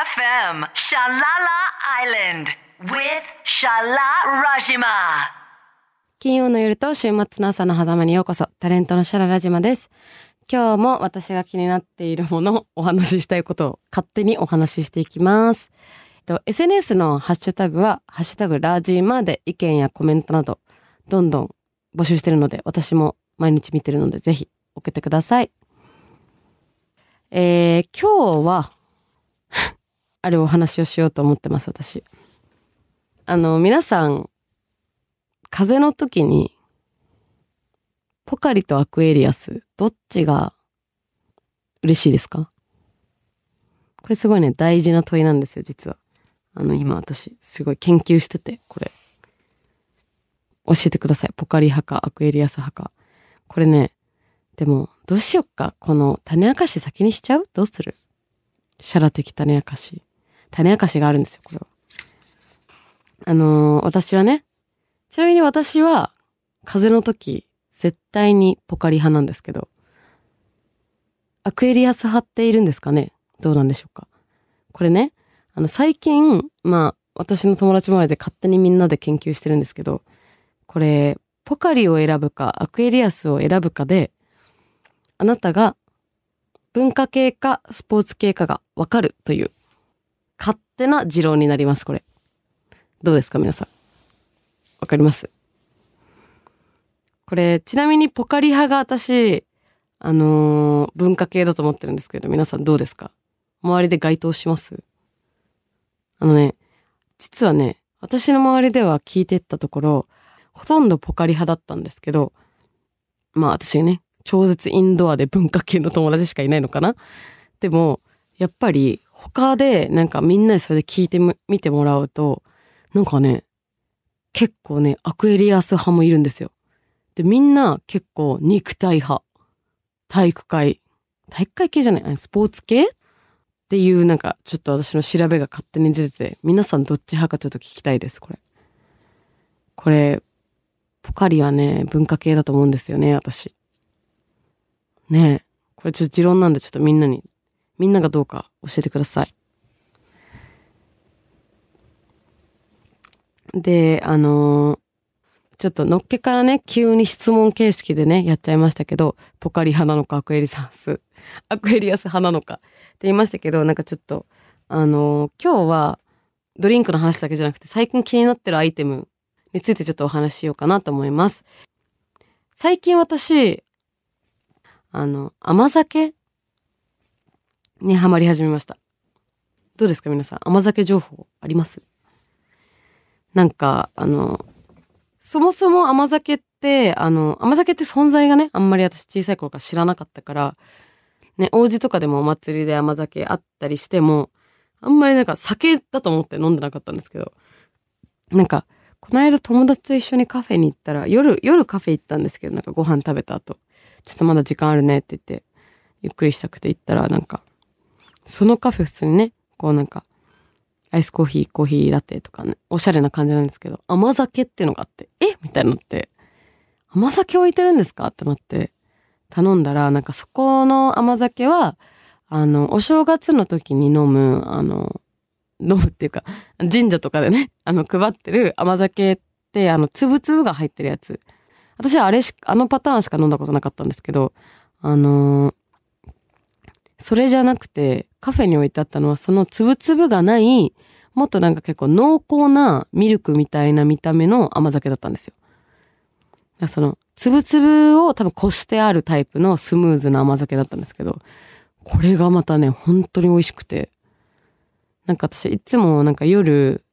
FM Shalala Island with Shala Rajima. 金曜の夜と週末の朝の狭間にようこそ、タレントのシャララジマです。今日も私が気になっているもの、お話ししたいことを勝手にお話ししていきます。えっと SNS のハッシュタグは、ハッシュタグラジマで意見やコメントなど、どんどん募集してるので、私も毎日見てるので、ぜひ送ってください。えー、今日は、あるお話をしようと思ってます、私。あの、皆さん、風邪の時に、ポカリとアクエリアス、どっちが嬉しいですか？これすごいね、大事な問いなんですよ、実は。あの、今私、すごい研究してて、これ。教えてください。ポカリ派か、アクエリアス派か。これね、でも、どうしよっか？この種明かし先にしちゃう？どうする？シャラ的種明かし。種明かしがあるんですよ、これは。あのー私はね、ちなみに私は、風邪の時、絶対にポカリ派なんですけど、アクエリアス派っているんですかね？どうなんでしょうか？これね、あの、最近、まあ、私の友達周りで勝手にみんなで研究してるんですけど、これ、ポカリを選ぶか、アクエリアスを選ぶかで、あなたが文化系かスポーツ系かがわかるという、手な持論になります、これ。どうですか、皆さん。わかります？これ、ちなみにポカリ派が私、あのー文化系だと思ってるんですけど、皆さんどうですか？周りで該当します？あのね、実はね、私の周りでは聞いてったところ、ほとんどポカリ派だったんですけど、まあ私ね、超絶インドアで文化系の友達しかいないのかな？でも、やっぱり他でなんかみんなでそれで聞いてみてもらうと、なんかね、結構ね、アクエリアス派もいるんですよ。で、みんな結構肉体派。体育会。体育会系じゃない？スポーツ系っていうなんかちょっと私の調べが勝手に出てて、皆さんどっち派かちょっと聞きたいです、これ。これ、ポカリはね、文化系だと思うんですよね、私。ねえ。これちょっと持論なんでちょっとみんなに、みんながどうか教えてください。で、あのーちょっとのっけからね、急に質問形式でね、やっちゃいましたけど、ポカリ派なのか、アクエリアス、アクエリアス派なのかって言いましたけど、なんかちょっと、あのー今日はドリンクの話だけじゃなくて、最近気になってるアイテムについてちょっとお話ししようかなと思います。最近私、あの、甘酒にハマり始めました。どうですか皆さん？甘酒情報あります？なんか、あの、そもそも甘酒って、あの、甘酒って存在がね、あんまり私小さい頃から知らなかったから、ね、王子とかでもお祭りで甘酒あったりしても、あんまりなんか酒だと思って飲んでなかったんですけど、なんか、この間友達と一緒にカフェに行ったら、夜、夜カフェ行ったんですけど、なんかご飯食べた後、ちょっとまだ時間あるねって言って、ゆっくりしたくて行ったら、なんか、そのカフェ普通にね、こうなんか、アイスコーヒー、コーヒーラテとかね、おしゃれな感じなんですけど、甘酒っていうのがあって、え？みたいになって、甘酒置いてるんですか？ってなって、頼んだら、なんかそこの甘酒は、あの、お正月の時に飲む、あの、飲むっていうか、神社とかでね、あの、配ってる甘酒って、あの、つぶつぶが入ってるやつ。私はあれし、あのパターンしか飲んだことなかったんですけど、あのーそれじゃなくて、カフェに置いてあったのは、そのつぶつぶがない、もっとなんか結構濃厚なミルクみたいな見た目の甘酒だったんですよ。だからその、つぶつぶを多分こしてあるタイプのスムーズな甘酒だったんですけど、これがまたね、本当に美味しくて、なんか私いつもなんか夜、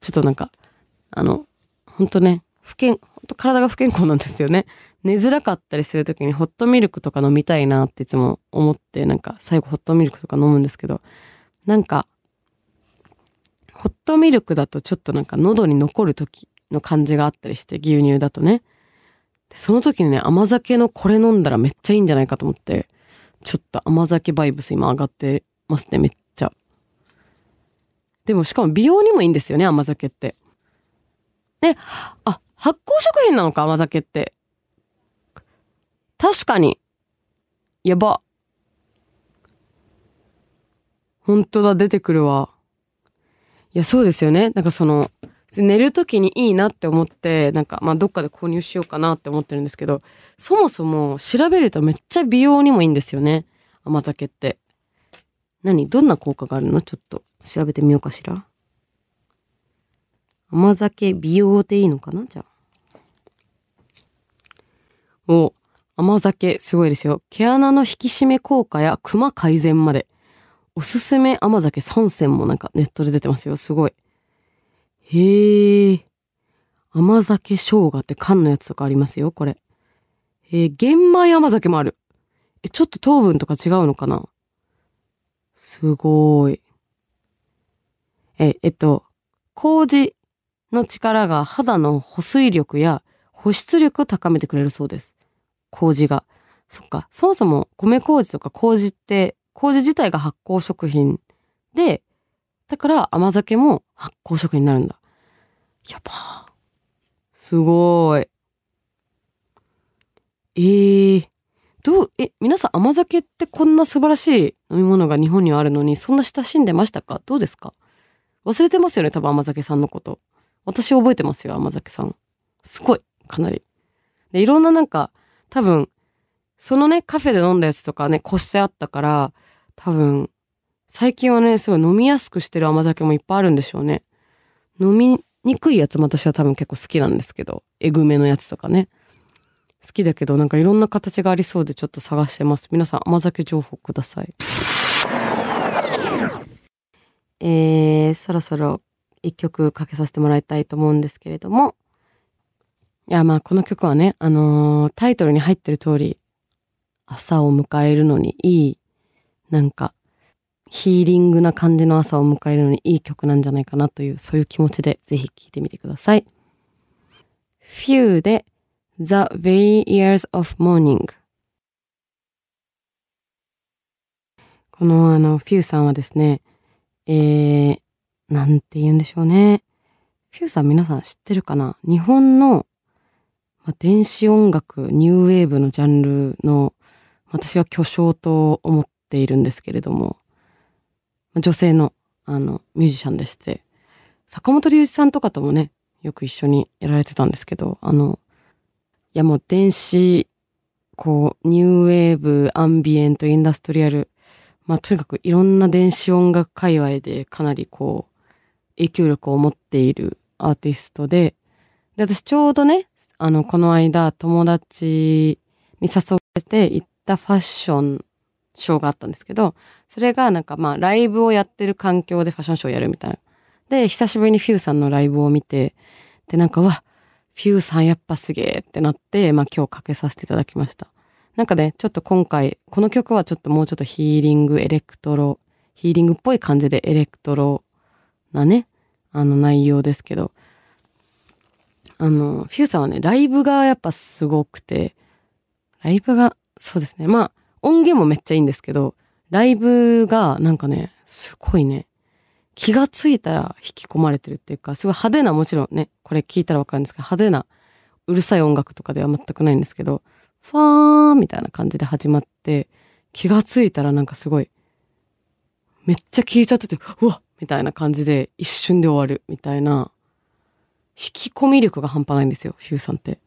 ちょっとなんか、あの、本当ね、不健、本当体が不健康なんですよね。寝づらかったりするときにホットミルクとか飲みたいなっていつも思って、なんか最後ホットミルクとか飲むんですけど、なんか、ホットミルクだとちょっとなんか喉に残る時の感じがあったりして、牛乳だとね。その時にね、甘酒のこれ飲んだらめっちゃいいんじゃないかと思って、ちょっと甘酒バイブス今上がってますね、めっちゃ。でもしかも美容にもいいんですよね、甘酒って。で、あ、発酵食品なのか、甘酒って。確かに。やば。本当だ、出てくるわ。いや、そうですよね。なんかその、寝る時にいいなって思って、なんかまあどっかで購入しようかなって思ってるんですけど、そもそも調べるとめっちゃ美容にもいいんですよね。甘酒って。何？どんな効果があるの？ちょっと調べてみようかしら。甘酒美容でいいのかな？じゃあ。お、甘酒すごいですよ。毛穴の引き締め効果やクマ改善まで。おすすめ甘酒3選もなんかネットで出てますよ。すごい。へえ。甘酒生姜って缶のやつとかありますよ、これ。えー、玄米甘酒もある。え、ちょっと糖分とか違うのかな？すごい。え、えっと、麹の力が肌の保水力や保湿力を高めてくれるそうです。麹が。そっか。そもそも米麹とか麹って、麹自体が発酵食品で、だから甘酒も発酵食品になるんだ。やば。すごい。えー、どう、え、皆さん甘酒ってこんな素晴らしい飲み物が日本にはあるのに、そんな親しんでましたか？どうですか？忘れてますよね、多分甘酒さんのこと。私覚えてますよ、甘酒さん。すごい、かなり。で、いろんななんか、多分、そのね、カフェで飲んだやつとかね、こしてあったから、多分、最近はね、すごい飲みやすくしてる甘酒もいっぱいあるんでしょうね。飲みにくいやつも私は多分結構好きなんですけど、えぐめのやつとかね。好きだけど、なんかいろんな形がありそうでちょっと探してます。皆さん甘酒情報ください。えー、そろそろ一曲かけさせてもらいたいと思うんですけれども。いや、まあこの曲はね、あのータイトルに入ってる通り、朝を迎えるのにいい、なんか、ヒーリングな感じの朝を迎えるのにいい曲なんじゃないかなという、そういう気持ちでぜひ聴いてみてください。Few で The Very Years of Morning このあの、フューさんはですね、えー、なんて言うんでしょうね。フューさん皆さん知ってるかな？日本の、まあ、電子音楽、ニューウェーブのジャンルの私は巨匠と思っているんですけれども、女性のあのミュージシャンでして、坂本龍一さんとかともね、よく一緒にやられてたんですけど、あの、いやもう電子、こう、ニューウェーブ、アンビエント、インダストリアル、まあとにかくいろんな電子音楽界隈でかなりこう、影響力を持っているアーティストで、で、私ちょうどね、あの、この間友達に誘われて行ったファッションショーがあったんですけど、それがなんかまあライブをやってる環境でファッションショーをやるみたいな。で、久しぶりにフューさんのライブを見て、で、なんか、わ、フューさんやっぱすげえってなって、まあ今日かけさせていただきました。なんかね、ちょっと今回、この曲はちょっともうちょっとヒーリング、エレクトロ、ヒーリングっぽい感じでエレクトロなね、あの内容ですけど、あの、フューさんはね、ライブがやっぱすごくて、ライブが、そうですね。まあ、音源もめっちゃいいんですけど、ライブがなんかね、すごいね、気がついたら引き込まれてるっていうか、すごい派手な、もちろんね、これ聞いたらわかるんですけど、派手な、うるさい音楽とかでは全くないんですけど、ファーみたいな感じで始まって、気がついたらなんかすごい、めっちゃ聞いちゃってて、うわみたいな感じで一瞬で終わるみたいな、引き込み力が半端ないんですよ、フューさんって。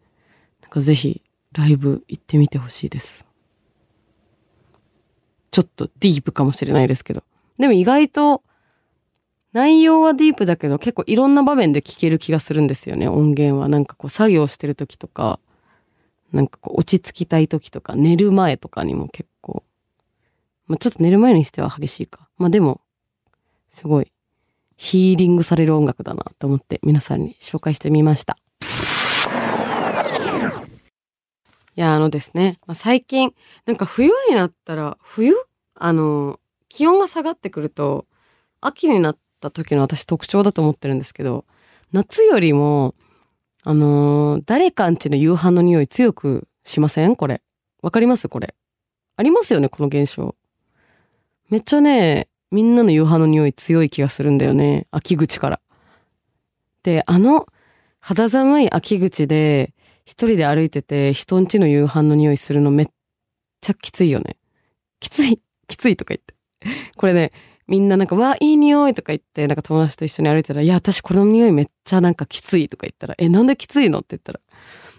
なんかぜひ、ライブ行ってみてほしいです。ちょっとディープかもしれないですけど。でも意外と、内容はディープだけど結構いろんな場面で聞ける気がするんですよね、音源は。なんかこう作業してる時とか、なんかこう落ち着きたい時とか、寝る前とかにも結構、まあちょっと寝る前にしては激しいか。まあでも、すごいヒーリングされる音楽だなと思って皆さんに紹介してみました。いや、あのですね、まあ、最近、なんか冬になったら、冬？あの、気温が下がってくると、秋になった時の私特徴だと思ってるんですけど、夏よりも、あのー誰かんちの夕飯の匂い強くしません？これ。わかります？これ。ありますよねこの現象。めっちゃね、みんなの夕飯の匂い強い気がするんだよね。秋口から。で、あの、肌寒い秋口で、一人で歩いてて、人んちの夕飯の匂いするのめっちゃきついよね。きつい、きついとか言って。これね、みんななんか、わあ、いい匂いとか言って、なんか友達と一緒に歩いてたら、いや、私この匂いめっちゃなんかきついとか言ったら、え、なんできついのって言ったら、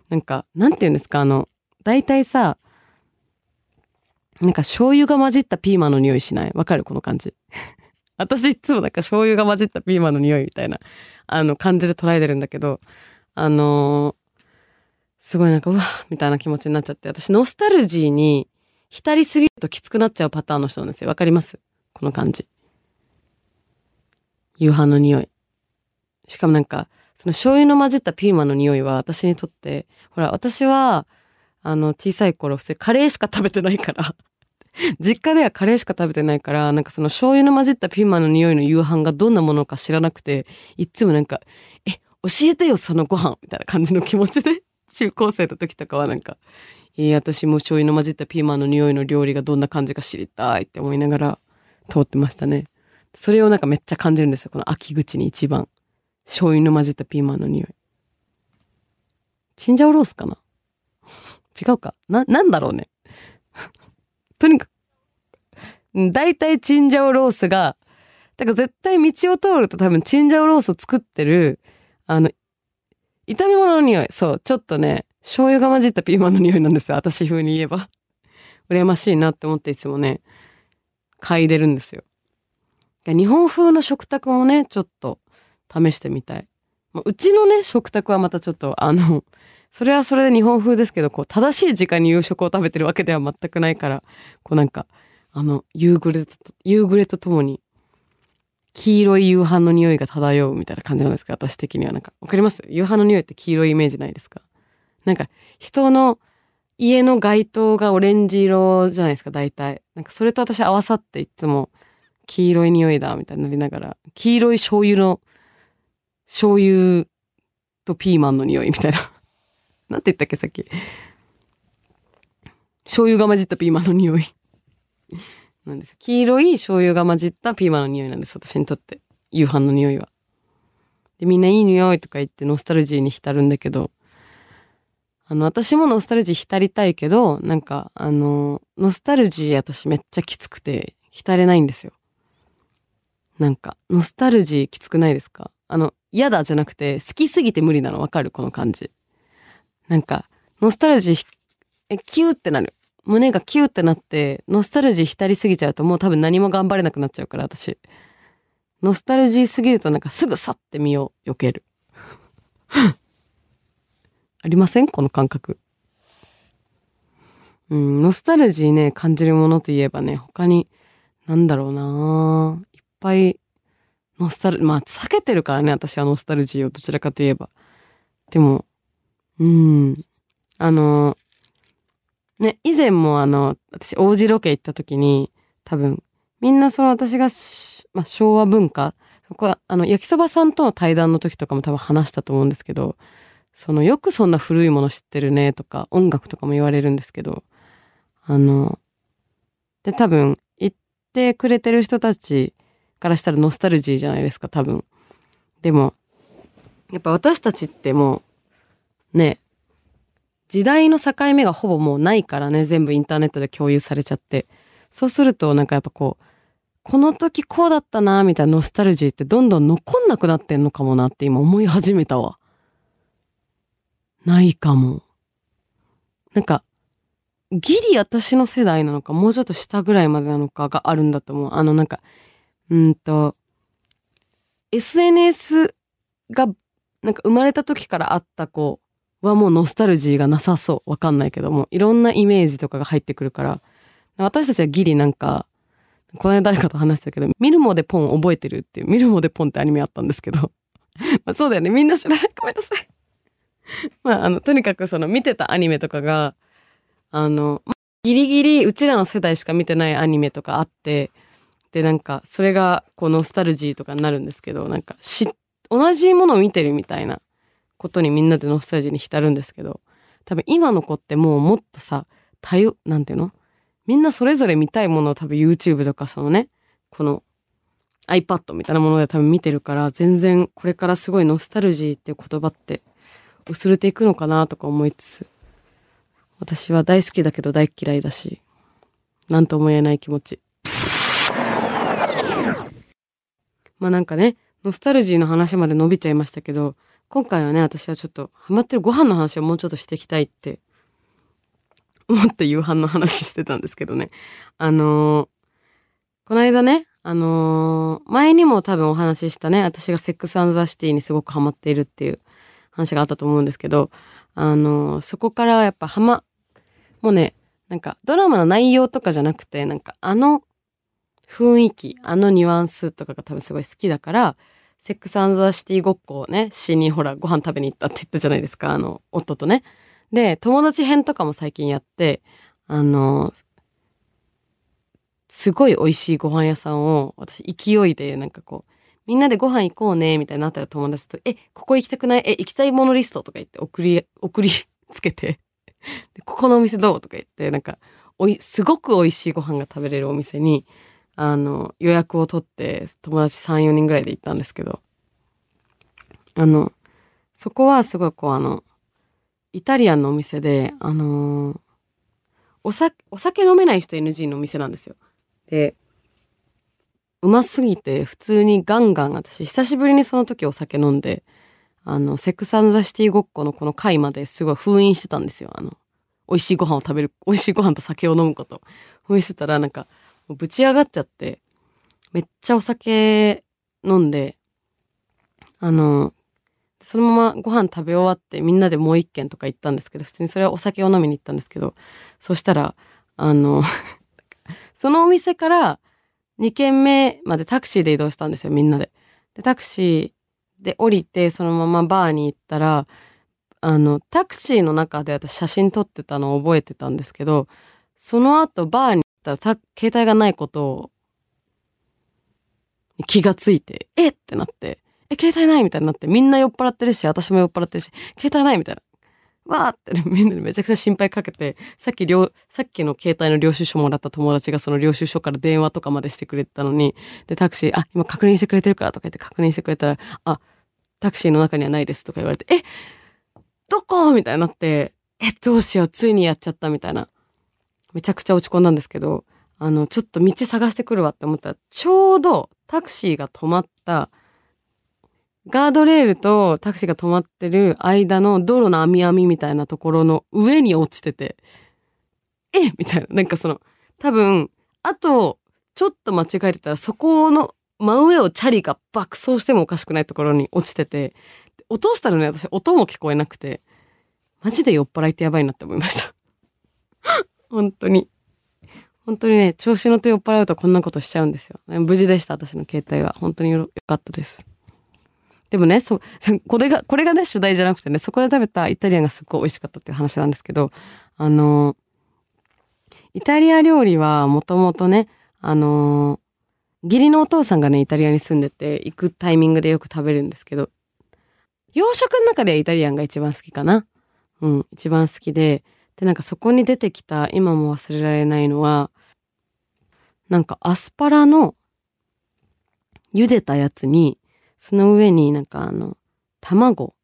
なんか、なんて言うんですか、あの、大体さ、なんか醤油が混じったピーマンの匂いしない？わかる？この感じ。私いつもなんか醤油が混じったピーマンの匂いみたいな、あの感じで捉えてるんだけど、あのーすごいなんか、うわみたいな気持ちになっちゃって、私ノスタルジーに浸りすぎるときつくなっちゃうパターンの人なんですよ。わかります？この感じ。夕飯の匂い。しかもなんか、その醤油の混じったピーマンの匂いは私にとって、ほら、私は、あの、小さい頃、普通カレーしか食べてないから、実家ではカレーしか食べてないから、なんかその醤油の混じったピーマンの匂いの夕飯がどんなものか知らなくて、いっつもなんか、え、教えてよ、そのご飯みたいな感じの気持ちで、中高生の時とかはなんか、えー、私も醤油の混じったピーマンの匂いの料理がどんな感じか知りたいって思いながら通ってましたね。それをなんかめっちゃ感じるんですよ。この秋口に一番。醤油の混じったピーマンの匂い。チンジャオロースかな？違うか？な、なんだろうね？とにかく、大体チンジャオロースが、だから絶対道を通ると多分チンジャオロースを作ってる、あの、炒め物の匂い。そう、ちょっとね、醤油が混じったピーマンの匂いなんですよ。私風に言えば。羨ましいなって思っていつもね、嗅いでるんですよ。日本風の食卓もね、ちょっと試してみたい。うちのね、食卓はまたちょっと、あの、それはそれで日本風ですけど、こう、正しい時間に夕食を食べてるわけでは全くないから、こうなんか、あの、夕暮れと、夕暮れとともに、黄色い夕飯の匂いが漂うみたいな感じなんですか私的にはなんか、わかります？夕飯の匂いって黄色いイメージないですか？なんか、人の家の街灯がオレンジ色じゃないですか、大体。なんか、それと私合わさっていつも、黄色い匂いだ、みたいになりながら、黄色い醤油の、醤油とピーマンの匂いみたいな。なんて言ったっけ、さっき。醤油が混じったピーマンの匂い。なんです。黄色い醤油が混じったピーマンの匂いなんです、私にとって。夕飯の匂いは。で、みんないい匂いとか言ってノスタルジーに浸るんだけど、あの、私もノスタルジー浸りたいけど、なんか、あの、ノスタルジー私めっちゃきつくて、浸れないんですよ。なんか、ノスタルジーきつくないですか？あの、嫌だじゃなくて、好きすぎて無理なのわかる？この感じ。なんか、ノスタルジー、え、キューってなる。胸がキューってなって、ノスタルジー浸りすぎちゃうともう多分何も頑張れなくなっちゃうから、私。ノスタルジーすぎるとなんかすぐ去って身を避ける。ありません？この感覚。うん、ノスタルジーね、感じるものといえばね、他に、なんだろうないっぱい、ノスタル、まあ、避けてるからね、私はノスタルジーをどちらかといえば。でも、うん、あの、ね、以前もあの、私、王子ロケ行った時に、多分、みんなその私が、まあ、昭和文化、これあの、焼きそばさんとの対談の時とかも多分話したと思うんですけど、その、よくそんな古いもの知ってるねとか、音楽とかも言われるんですけど、あの、で、多分、言ってくれてる人たちからしたらノスタルジーじゃないですか、多分。でも、やっぱ私たちってもう、ね、時代の境目がほぼもうないからね、全部インターネットで共有されちゃって。そうすると、なんかやっぱこう、この時こうだったな、みたいなノスタルジーってどんどん残んなくなってんのかもなって今思い始めたわ。ないかも。なんか、ギリ私の世代なのか、もうちょっと下ぐらいまでなのかがあるんだと思う。あのなんか、うんと、SNS が、なんか生まれた時からあった子はもうノスタルジーがなさそう。わかんないけども、いろんなイメージとかが入ってくるから、私たちはギリなんか、この間誰かと話してたけど、ミルモでポン覚えてるっていう、ミルモでポンってアニメあったんですけど、まあそうだよね。みんな知らない。ごめんなさい。まあ、あの、とにかくその見てたアニメとかが、あの、ギリギリうちらの世代しか見てないアニメとかあって、で、なんか、それが、こう、ノスタルジーとかになるんですけど、なんか、し、同じものを見てるみたいなことにみんなでノスタルジーに浸るんですけど、多分今の子ってもうもっとさ、多様、なんていうの？みんなそれぞれ見たいものを多分 YouTube とかそのね、この iPad みたいなもので多分見てるから、全然これからすごいノスタルジーっていう言葉って薄れていくのかなとか思いつつ、私は大好きだけど大嫌いだし、なんとも言えない気持ち。まあなんかね、ノスタルジーの話まで伸びちゃいましたけど、今回はね、私はちょっとハマってるご飯の話をもうちょっとしていきたいって思って夕飯の話してたんですけどね。あのーこの間ね、あのー前にも多分お話ししたね、私がセックスザシティにすごくハマっているっていう話があったと思うんですけど、あのーそこからやっぱハマ、もうね、なんかドラマの内容とかじゃなくて、なんかあの雰囲気、あのニュアンスとかが多分すごい好きだから、セックスアンザシティごっこをね、しにほらご飯食べに行ったって言ったじゃないですか、あの、夫とね。で、友達編とかも最近やって、あの、すごい美味しいご飯屋さんを、私勢いでなんかこう、みんなでご飯行こうね、みたいになったら友達と、え、ここ行きたくない？え、行きたいものリストとか言って送り、送りつけて、ここのお店どう？とか言って、なんか、おい、すごく美味しいご飯が食べれるお店に、あの、予約を取って、友達3、4人ぐらいで行ったんですけど、あの、そこはすごいこうあの、イタリアンのお店で、あのーお酒、お酒飲めない人 NG のお店なんですよ。で、うますぎて普通にガンガン私久しぶりにその時お酒飲んで、あの、セックスザシティごっこのこの回まですごい封印してたんですよ。あの、美味しいご飯を食べる、美味しいご飯と酒を飲むこと。封印してたらなんか、ぶち上がっちゃって、めっちゃお酒飲んで、あの、そのままご飯食べ終わってみんなでもう一軒とか行ったんですけど、普通にそれはお酒を飲みに行ったんですけど、そしたら、あの、そのお店から2軒目までタクシーで移動したんですよ、みんなで。で、タクシーで降りて、そのままバーに行ったら、あの、タクシーの中で私写真撮ってたのを覚えてたんですけど、その後バーにたらた携帯がないことを気がついて、えっ？てなって、え、携帯ないみたいになって、みんな酔っ払ってるし、私も酔っ払ってるし、携帯ないみたいな。わーって、みんなでめちゃくちゃ心配かけて、さっき領、さっきの携帯の領収書もらった友達がその領収書から電話とかまでしてくれてたのに、で、タクシー、あ、今確認してくれてるからとか言って確認してくれたら、あ、タクシーの中にはないですとか言われて、え、どこ？みたいになって、え、どうしよう、ついにやっちゃったみたいな。めちゃくちゃ落ち込んだんですけど、あの、ちょっと道探してくるわって思ったら、ちょうどタクシーが止まった、ガードレールとタクシーが止まってる間の道路の網網みたいなところの上に落ちてて、えみたいな。なんかその、多分、あと、ちょっと間違えてたら、そこの真上をチャリが爆走してもおかしくないところに落ちてて、落としたらね、私音も聞こえなくて、マジで酔っ払いってやばいなって思いました。本当に。本当にね、調子乗って酔っ払うとこんなことしちゃうんですよ。無事でした、私の携帯は。本当によかったです。でもね、そう、これが、これがね、主題じゃなくてね、そこで食べたイタリアンがすっごい美味しかったっていう話なんですけど、あの、イタリア料理はもともとね、あの、義理のお父さんがね、イタリアに住んでて、行くタイミングでよく食べるんですけど、洋食の中でイタリアンが一番好きかな。うん、一番好きで、で、なんかそこに出てきた、今も忘れられないのは、なんかアスパラの茹でたやつに、その上になんかあの、卵。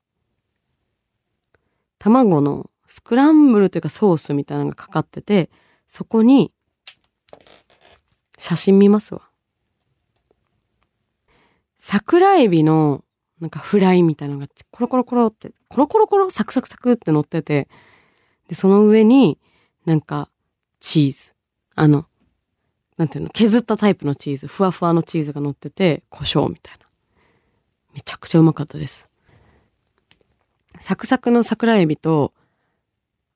卵のスクランブルというかソースみたいなのがかかってて、そこに、写真見ますわ。桜エビのなんかフライみたいなのがコロコロコロって、コロコロコロサクサクサクって乗ってて、で、その上になんかチーズ。あの、なんていうの、削ったタイプのチーズ、ふわふわのチーズが乗ってて、胡椒みたいな。めちゃくちゃうまかったです。サクサクの桜エビと、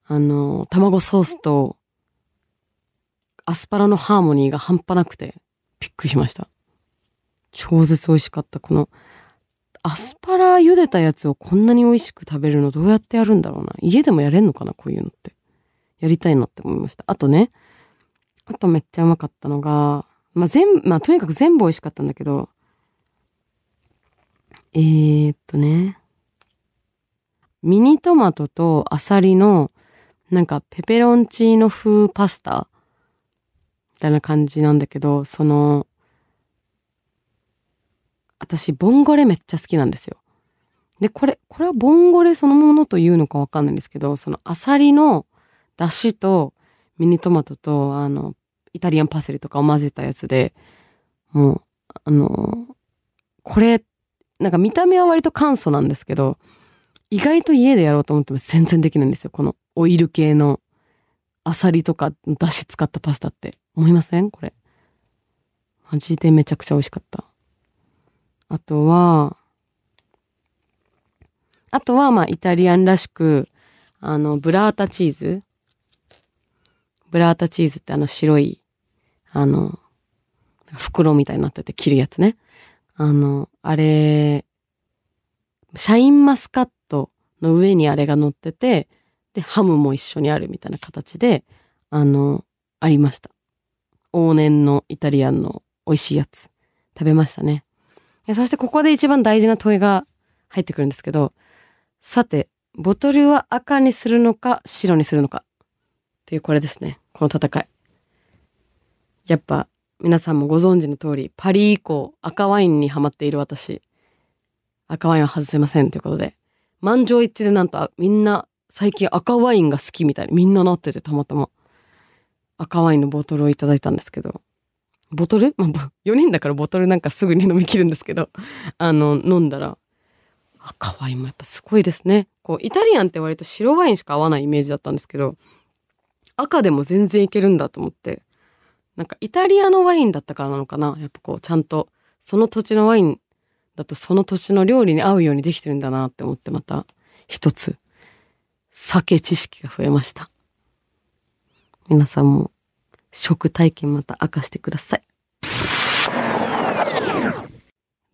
あの、卵ソースと、アスパラのハーモニーが半端なくて、びっくりしました。超絶美味しかった。この、アスパラ茹でたやつをこんなに美味しく食べるのどうやってやるんだろうな。家でもやれんのかなこういうのって。やりたいなって思いました。あとね、あとめっちゃうまかったのが、まあ、全部、まあ、とにかく全部美味しかったんだけど、えー、っとね、ミニトマトとアサリの、なんかペペロンチーノ風パスタみたいな感じなんだけど、その、私、ボンゴレめっちゃ好きなんですよ。で、これ、これはボンゴレそのものというのかわかんないんですけど、そのアサリの出汁とミニトマトと、あの、イタリアンパセリとかを混ぜたやつで、もう、あの、これ、なんか見た目は割と簡素なんですけど、意外と家でやろうと思っても全然できないんですよ。このオイル系のアサリとかだし使ったパスタって思いません？これ。マジでめちゃくちゃ美味しかった。あとは、あとはまあイタリアンらしく、あの、ブラータチーズ。ブラータチーズってあの白い、あの、袋みたいになってて切るやつね。あの、あれ、シャインマスカットの上にあれが乗ってて、で、ハムも一緒にあるみたいな形で、あの、ありました。往年のイタリアンの美味しいやつ。食べましたね。そしてここで一番大事な問いが入ってくるんですけど、さて、ボトルは赤にするのか白にするのかっていうこれですね。この戦い。やっぱ皆さんもご存知の通り、パリ以降赤ワインにハマっている私。赤ワインは外せませんということで、満場一致でなんとみんな最近赤ワインが好きみたいにみんななっててたまたま赤ワインのボトルをいただいたんですけど、ボトル？まあ、4人だからボトルなんかすぐに飲み切るんですけど、あの、飲んだら、赤ワインもやっぱすごいですね。こう、イタリアンって割と白ワインしか合わないイメージだったんですけど、赤でも全然いけるんだと思って、なんかイタリアのワインだったからなのかな？やっぱこう、ちゃんと、その土地のワインだとその土地の料理に合うようにできてるんだなって思ってまた、一つ、酒知識が増えました。皆さんも、食体験また明かしてください。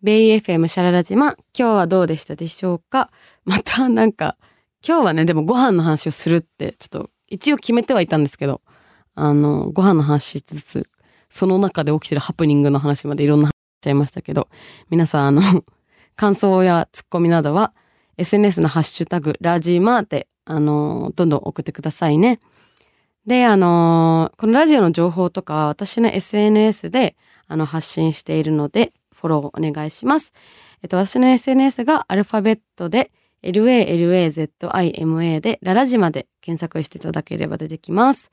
ベイ FM シャララ島、今日はどうでしたでしょうか？またなんか、今日はね、でもご飯の話をするって、ちょっと一応決めてはいたんですけど、あの、ご飯の話しつつ、その中で起きてるハプニングの話までいろんな話しちゃいましたけど、皆さんあの、感想やツッコミなどは、SNS のハッシュタグ、ラジマーで、あの、どんどん送ってくださいね。で、あのこのラジオの情報とか、私の SNS で、あの、発信しているので、フォローお願いします。えっと、私の SNS がアルファベットで LALAZIMA でララジマで検索していただければ出てきます。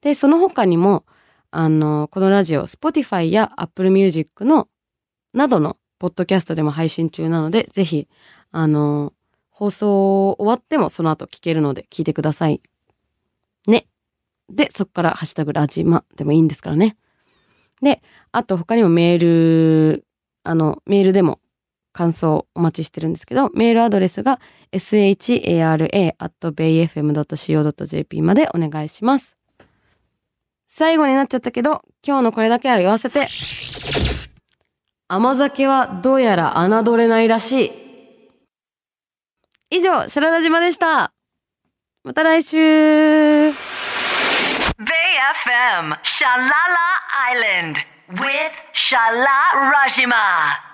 で、その他にも、あの、このラジオ、Spotify や Apple Music の、などのポッドキャストでも配信中なので、ぜひ、あの、放送終わってもその後聞けるので聞いてください。ね。で、そこからハッシュタグラジマでもいいんですからね。で、あと他にもメールあの、メールでも感想お待ちしてるんですけど、メールアドレスが shara.bayfm.co.jp までお願いします。最後になっちゃったけど、今日のこれだけは言わせて。甘酒はどうやら侮れないらしい。以上、白良島でした。また来週 FM Shalala Island with Shala Rajima.